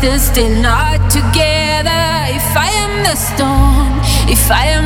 Distance, still not together. If I am the storm, if I am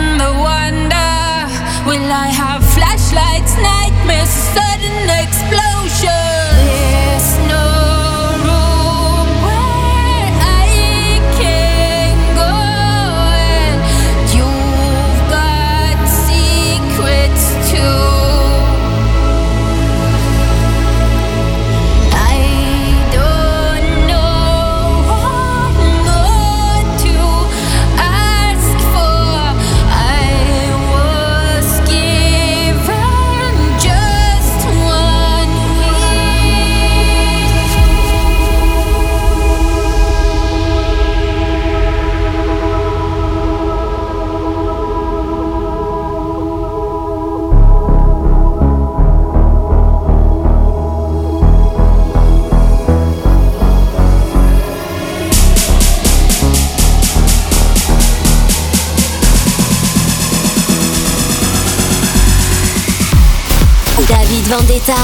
David Vendetta.